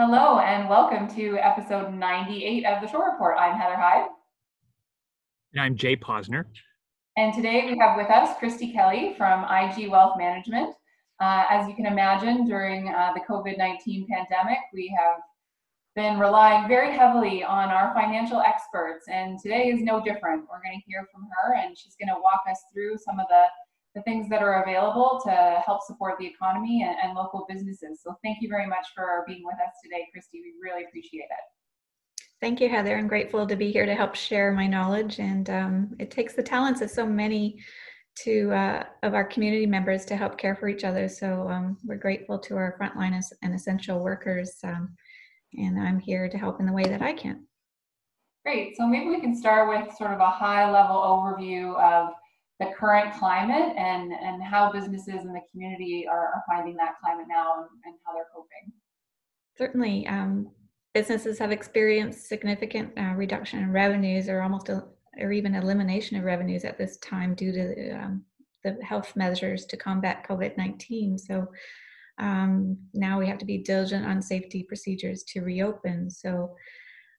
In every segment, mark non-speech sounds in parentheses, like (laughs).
Hello and welcome to episode 98 of the Shore Report. I'm Heather Hyde. And I'm Jay Posner. And today we have with us Christy Kelly from IG Wealth Management. Uh, as you can imagine, during uh, the COVID 19 pandemic, we have been relying very heavily on our financial experts, and today is no different. We're going to hear from her, and she's going to walk us through some of the the things that are available to help support the economy and, and, local businesses. So thank you very much for being with us today, Christy. We really appreciate it. Thank you, Heather. I'm grateful to be here to help share my knowledge. And um, it takes the talents of so many to uh, of our community members to help care for each other. So um, we're grateful to our frontline and essential workers. Um, and I'm here to help in the way that I can. Great. So maybe we can start with sort of a high level overview of the current climate and, and how businesses in the community are, are finding that climate now and, and how they're coping. Certainly. Um, businesses have experienced significant uh, reduction in revenues or almost a, or even elimination of revenues at this time due to um, the health measures to combat COVID-19. So um, now we have to be diligent on safety procedures to reopen. So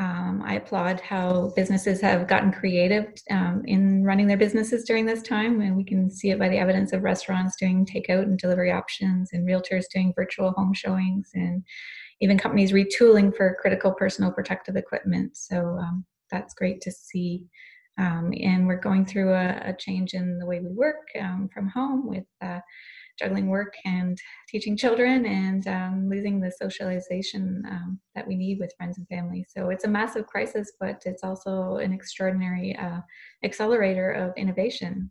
um, I applaud how businesses have gotten creative um, in running their businesses during this time, and we can see it by the evidence of restaurants doing takeout and delivery options, and realtors doing virtual home showings, and even companies retooling for critical personal protective equipment. So um, that's great to see. Um, and we're going through a, a, change in the way we work um, from home with uh, juggling work and teaching children and um, losing the socialization um, that we need with friends and family. So it's a massive crisis, but it's also an extraordinary uh, accelerator of innovation.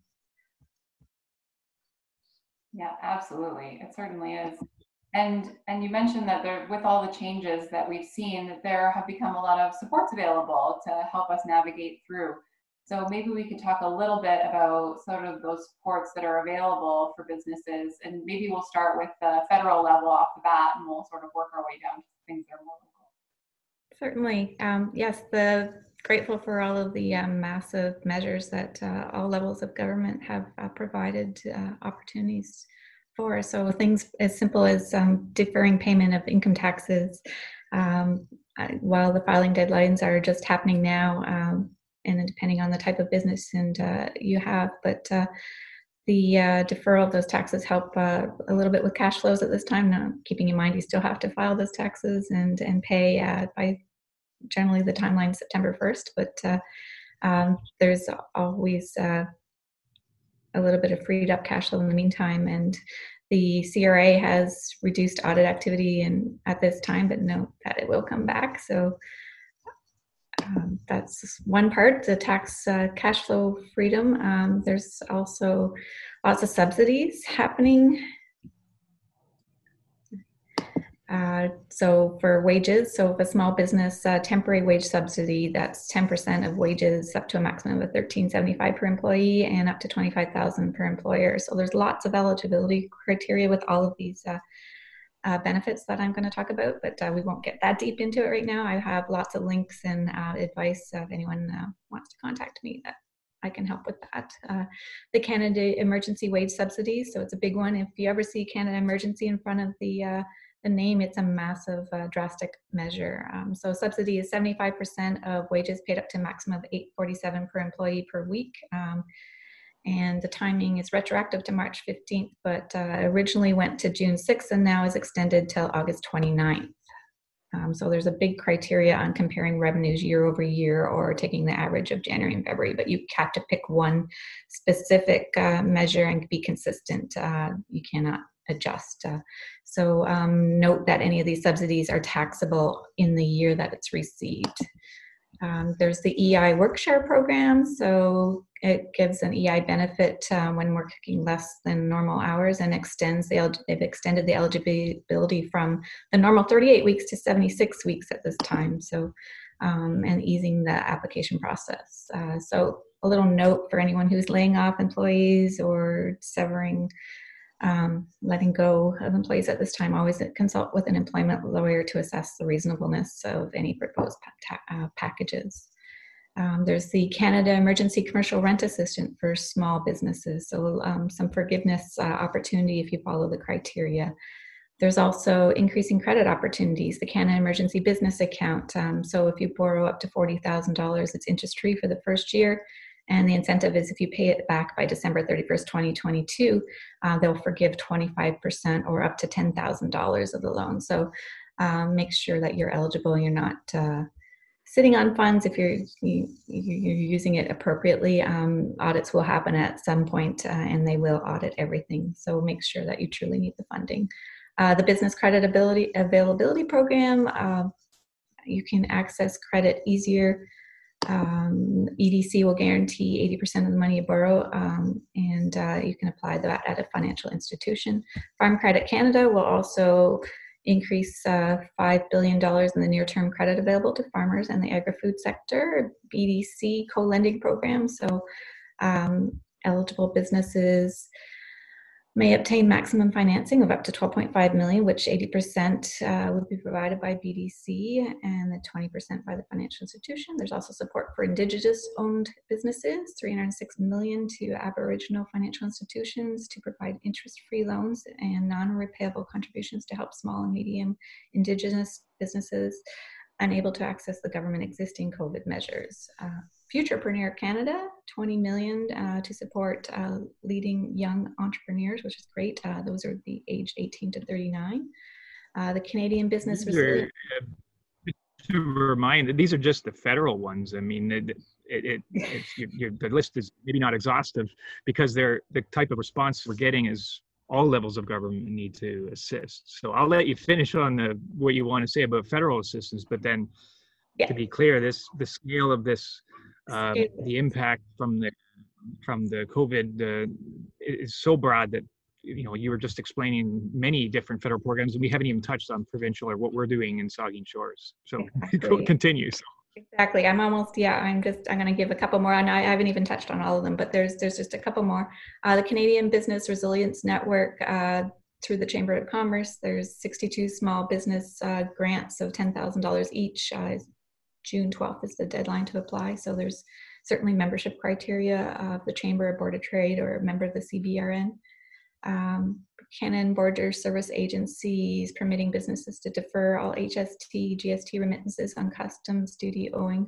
Yeah, absolutely. It certainly is. And and you mentioned that there, with all the changes that we've seen, that there have become a lot of supports available to help us navigate through. So maybe we could talk a little bit about sort of those supports that are available for businesses, and maybe we'll start with the federal level off the bat, and we'll sort of work our way down to things that are more local. Certainly, um, yes. The grateful for all of the um, massive measures that uh, all levels of government have uh, provided uh, opportunities for. So things as simple as um, deferring payment of income taxes. Um, while the filing deadlines are just happening now, um, and then depending on the type of business and uh, you have, but uh, the uh, deferral of those taxes help uh, a little bit with cash flows at this time. Now, keeping in mind you still have to file those taxes and and pay uh, by generally the timeline September 1st, but um, there's always a little bit of freed up cash flow in the meantime, and the CRA has reduced audit activity and at this time, but note that it will come back. So um, that's one part, the tax uh, cash flow freedom. Um, there's also lots of subsidies happening. Uh, so for wages, so if a small business uh, temporary wage subsidy, that's 10% of wages up to a maximum of 1375 per employee and up to 25,000 per employer. So there's lots of eligibility criteria with all of these uh, benefits that I'm going to talk about, but uh, we won't get that deep into it right now. I have lots of links and uh, advice if anyone uh, wants to contact me that I can help with that. Uh, the Canada Emergency Wage Subsidy, so it's a big one. If you ever see Canada Emergency in front of the uh, the name, it's a massive, drastic measure. Um, so subsidy is 75% of wages paid up to maximum of 847 per employee per week. Um, and the timing is retroactive to March 15th, but uh, originally went to June 6th and now is extended till August 29th. Um, so there's a big criteria on comparing revenues year over year or taking the average of January and February, but you have to pick one specific uh, measure and be consistent. Uh, you cannot adjust. Uh, so um, note that any of these subsidies are taxable in the year that it's received. Um, there's the EI Workshare program, so it gives an EI benefit um, when working less than normal hours and extends the they've extended the eligibility from the normal 38 weeks to 76 weeks at this time. So um, and easing the application process. Uh, so a little note for anyone who's laying off employees or severing um, letting go of employees at this time, always consult with an employment lawyer to assess the reasonableness of any proposed pa- uh, packages. Um, there's the Canada Emergency Commercial Rent Assistant for small businesses, so um, some forgiveness uh, opportunity if you follow the criteria. there's also increasing credit opportunities, the Canada Emergency Business Account. Um, so if you borrow up to $40,000, it's interest free for the first year. And the incentive is if you pay it back by December 31st, 2022, uh, they'll forgive 25% or up to $10,000 of the loan. So um, make sure that you're eligible. You're not uh, sitting on funds if you're you, are you are using it appropriately. Um, audits will happen at some point, uh, and they will audit everything. So make sure that you truly need the funding. Uh, the business credit ability availability program. Uh, you can access credit easier um, EDC will guarantee 80% of the money you borrow, um, and uh, you can apply that at a financial institution. Farm Credit Canada will also increase uh, $5 billion in the near term credit available to farmers and the agri food sector, BDC co lending program. So, um, eligible businesses may obtain maximum financing of up to 12.5 million, which 80% uh, would be provided by BDC and the 20% by the financial institution. There's also support for Indigenous owned businesses, 306 million to Aboriginal financial institutions to provide interest-free loans and non-repayable contributions to help small and medium Indigenous businesses unable to access the government existing COVID measures. Uh, Futurepreneur Canada, 20 million uh, to support uh, leading young entrepreneurs, which is great. Uh, those are the age 18 to 39. Uh, the Canadian Business Resilience. Uh, to remind, these are just the federal ones. I mean, it, it, it you're, you're, the list is maybe not exhaustive because they're the type of response we're getting is all levels of government need to assist. So I'll let you finish on the what you want to say about federal assistance, but then yeah. to be clear, this the scale of this um, the impact from the from the COVID uh, is so broad that you know you were just explaining many different federal programs, and we haven't even touched on provincial or what we're doing in Saugeen Shores. So (laughs) exactly. continue. So. Exactly. I'm almost yeah. I'm just I'm going to give a couple more, and I haven't even touched on all of them, but there's there's just a couple more. Uh, the Canadian Business Resilience Network. Uh, through the Chamber of Commerce, there's 62 small business uh, grants of $10,000 each. Uh, June 12th is the deadline to apply. So there's certainly membership criteria of the Chamber of Board of Trade or a member of the CBRN. Um, Canada Border Service Agencies permitting businesses to defer all HST, GST remittances on customs duty owing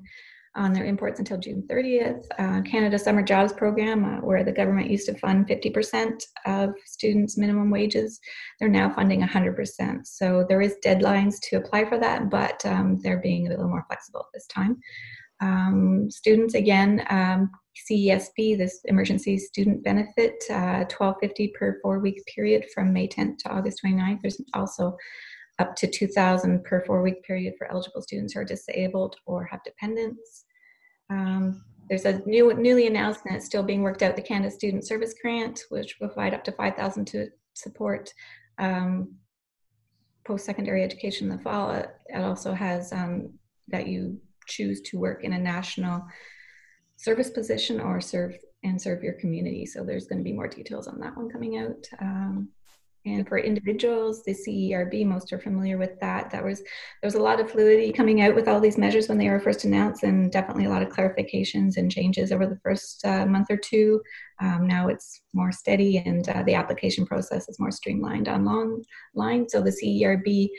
on their imports until June 30th. Uh, Canada Summer Jobs Program, uh, where the government used to fund 50% of students' minimum wages, they're now funding 100%. So there is deadlines to apply for that, but um, they're being a little more flexible at this time. Um, students, again, um, CESB, this emergency student benefit, uh, 1250 per four-week period from May 10th to August 29th. There's also up to 2000 per four week period for eligible students who are disabled or have dependents. Um, there's a new, newly announced and it's still being worked out, the Canada Student Service Grant, which will provide up to 5000 to support um, post-secondary education in the fall. It also has um, that you choose to work in a national service position or serve and serve your community. So there's going to be more details on that one coming out. Um, and for individuals, the CERB, most are familiar with that. That was there was a lot of fluidity coming out with all these measures when they were first announced, and definitely a lot of clarifications and changes over the first uh, month or two. Um, now it's more steady, and uh, the application process is more streamlined online. So the CERB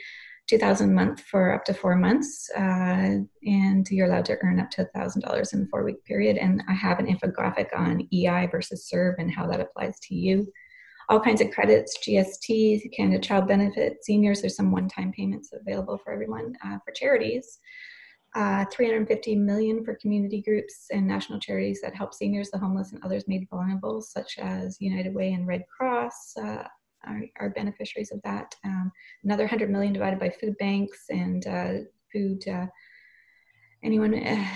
2000 month for up to four months uh, and you're allowed to earn up to $1000 in a four week period and i have an infographic on ei versus CERB and how that applies to you all kinds of credits, GST, Canada Child Benefit, seniors. There's some one-time payments available for everyone uh, for charities. Uh, 350 million for community groups and national charities that help seniors, the homeless, and others made vulnerable, such as United Way and Red Cross. Uh, are, are, beneficiaries of that. Um, another 100 million divided by food banks and uh, food. Uh, anyone uh,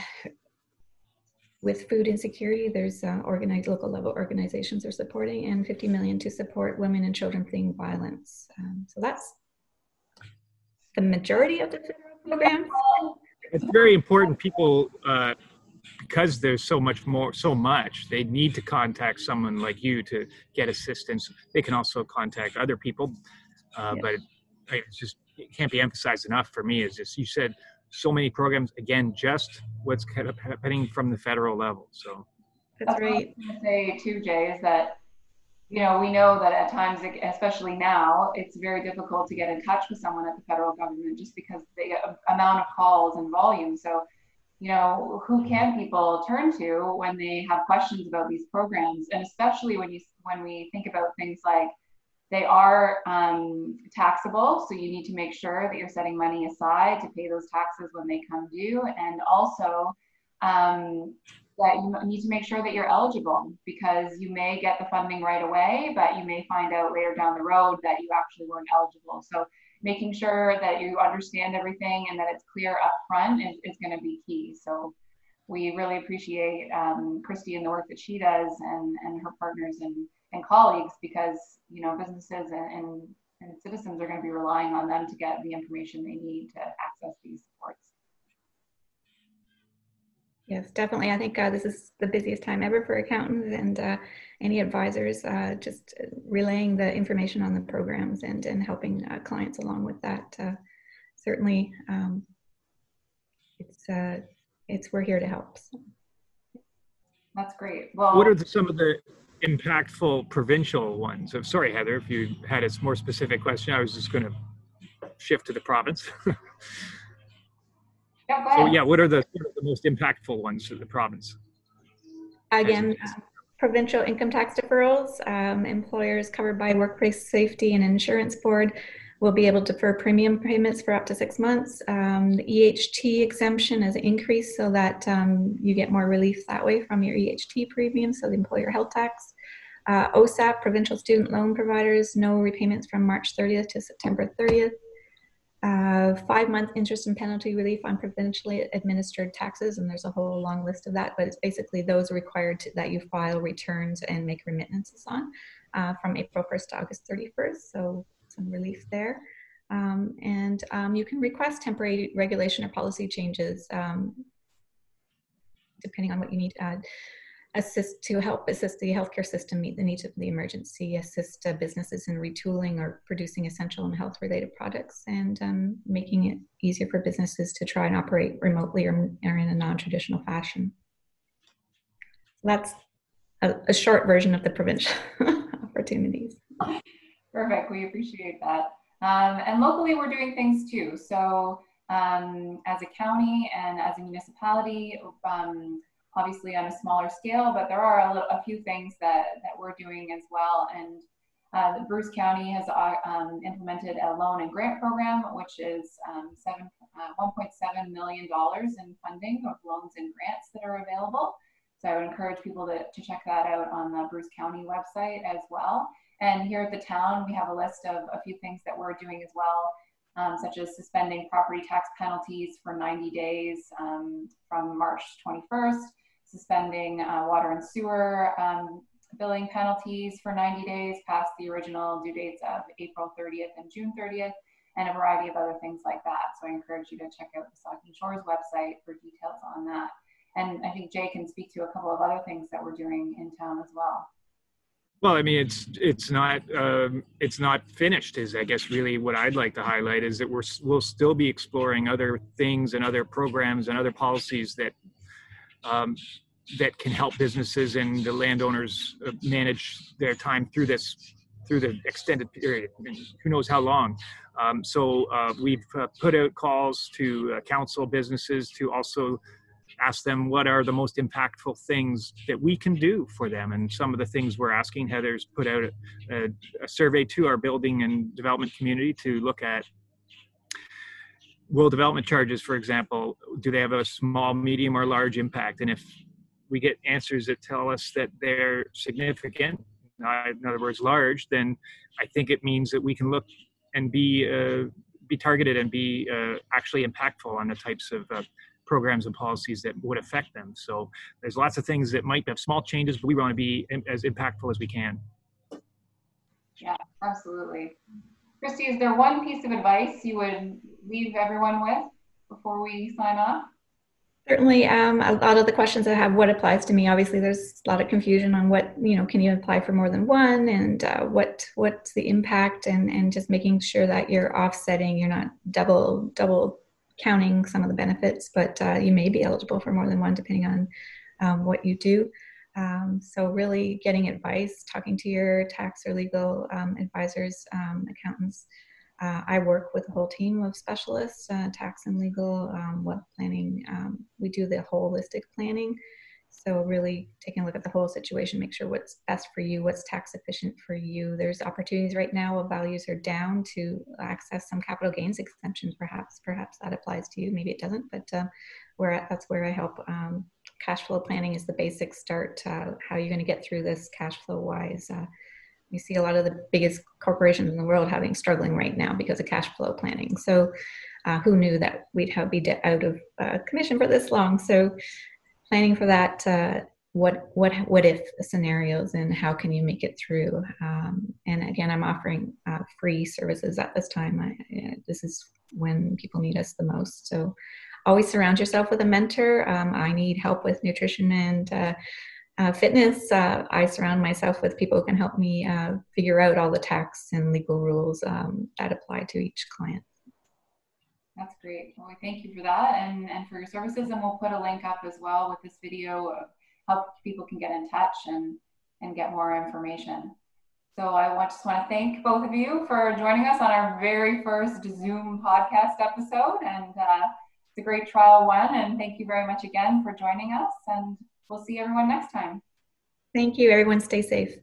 with food insecurity, there's uh, organized local level organizations are supporting, and 50 million to support women and children fleeing violence. Um, so that's the majority of the federal programs. It's very important. People, uh, because there's so much more, so much, they need to contact someone like you to get assistance. They can also contact other people, uh, but it, it's just it can't be emphasized enough for me. Is just you said so many programs again just what's happening from the federal level so. That's right to say too jay is that you know, we know that at times, especially now, it's very difficult to get in touch with someone at the federal government just because the amount of calls and volume. So, you know, who can people turn to when they have questions about these programs, and especially when you when we think about things like they are um, taxable, so you need to make sure that you're setting money aside to pay those taxes when they come due, and also um, that you need to make sure that you're eligible because you may get the funding right away, but you may find out later down the road that you actually weren't eligible. So making sure that you understand everything and that it's clear up front is, is going to be key. So we really appreciate um, Christy and the work that she does and, and her partners and, and colleagues because, you know, businesses and, and, and citizens are going to be relying on them to get the information they need to access these supports. Yes, definitely. I think uh, this is the busiest time ever for accountants and uh, any advisors, uh, just relaying the information on the programs and, and helping uh, clients along with that. Uh, certainly, um, it's, uh, it's, we're here to help. So. That's great. Well, what are the, some of the impactful provincial ones? I'm sorry, Heather, if you had a more specific question, I was just going to shift to the province. (laughs) Yeah, so yeah, what are the, what are the most impactful ones to the province? Again, uh, provincial income tax deferrals. Um, employers covered by Workplace Safety and Insurance Board will be able to defer premium payments for up to six months. Um, the EHT exemption has increased so that um, you get more relief that way from your EHT premium, so the employer health tax. Uh, OSAP, provincial student loan providers, no repayments from March 30th to September 30th uh, five month interest and penalty relief on provincially administered taxes, and there's a whole long list of that, but it's basically those required to, that you file returns and make remittances on uh, from April 1st to August 31st. So some relief there. Um, and um, you can request temporary regulation or policy changes um, depending on what you need to add assist to help assist the healthcare system meet the needs of the emergency, assist uh, businesses in retooling or producing essential and health related products, and um, making it easier for businesses to try and operate remotely or, or in a non traditional fashion. That's a, a, short version of the provincial (laughs) opportunities. Perfect. We appreciate that. Um, and locally, we're doing things too. So, um, as a county and as a municipality, um, obviously on a smaller scale, but there are a, little, a few things that, that we're doing as well. And uh, Bruce County has uh, um, implemented a loan and grant program, which is um, seven, uh, $1.7 million in funding of loans and grants that are available. So I would encourage people to, to check that out on the Bruce County website as well. And here at the town, we have a list of a few things that we're doing as well, um, such as suspending property tax penalties for 90 days um, from March 21st, suspending uh, water and sewer um, billing penalties for 90 days past the original due dates of April 30th and June 30th, and a variety of other things like that. So I encourage you to check out the Saugeen Shores website for details on that. And I think Jay can speak to a couple of other things that we're doing in town as well. Well, I mean, it's it's not um, it's not finished. Is I guess really what I'd like to highlight is that we're we'll still be exploring other things and other programs and other policies that um, that can help businesses and the landowners uh, manage their time through this through the extended period who knows how long um, so uh, we've uh, put out calls to uh, council businesses to also ask them what are the most impactful things that we can do for them and some of the things we're asking heather's put out a, a, a survey to our building and development community to look at will development charges, for example, do they have a small, medium, or large impact? And if we get answers that tell us that they're significant, uh, in other words, large, then I think it means that we can look and be uh, be targeted and be uh, actually impactful on the types of uh, programs and policies that would affect them. So there's lots of things that might have small changes, but we want to be as impactful as we can. Yeah, absolutely. Christy, is there one piece of advice you would leave everyone with before we sign off? Certainly, um, a lot of the questions I have, what applies to me? Obviously, there's a lot of confusion on what you know. Can you apply for more than one, and uh, what what's the impact, and and just making sure that you're offsetting, you're not double double counting some of the benefits, but uh, you may be eligible for more than one depending on um, what you do. Um, so really getting advice, talking to your tax or legal um, advisors, um, accountants. Uh, I work with a whole team of specialists, uh, tax and legal, um, wealth planning. Um, we do the holistic planning. So really taking a look at the whole situation, make sure what's best for you, what's tax efficient for you. There's opportunities right now while values are down to access some capital gains exemptions, perhaps. Perhaps that applies to you. Maybe it doesn't, but uh, where that's where I help um, cash flow planning is the basic start. Uh, how are you going to get through this cash flow wise? Uh, we see a lot of the biggest corporations in the world having struggling right now because of cash flow planning. So, uh, who knew that we'd have be out of uh, commission for this long? So, planning for that. Uh, what what what if scenarios and how can you make it through? Um, and again, I'm offering uh, free services at this time. I, this is when people need us the most. So always surround yourself with a mentor. Um, I need help with nutrition and uh, uh, fitness. Uh, I surround myself with people who can help me uh, figure out all the tax and legal rules um, that apply to each client. That's great. Well, we thank you for that and, and for your services. And we'll put a link up as well with this video of how people can get in touch and, and get more information. So I just want to thank both of you for joining us on our very first Zoom podcast episode. And uh, it's a great trial one. And thank you very much again for joining us. And we'll see everyone next time. Thank you. Everyone stay safe.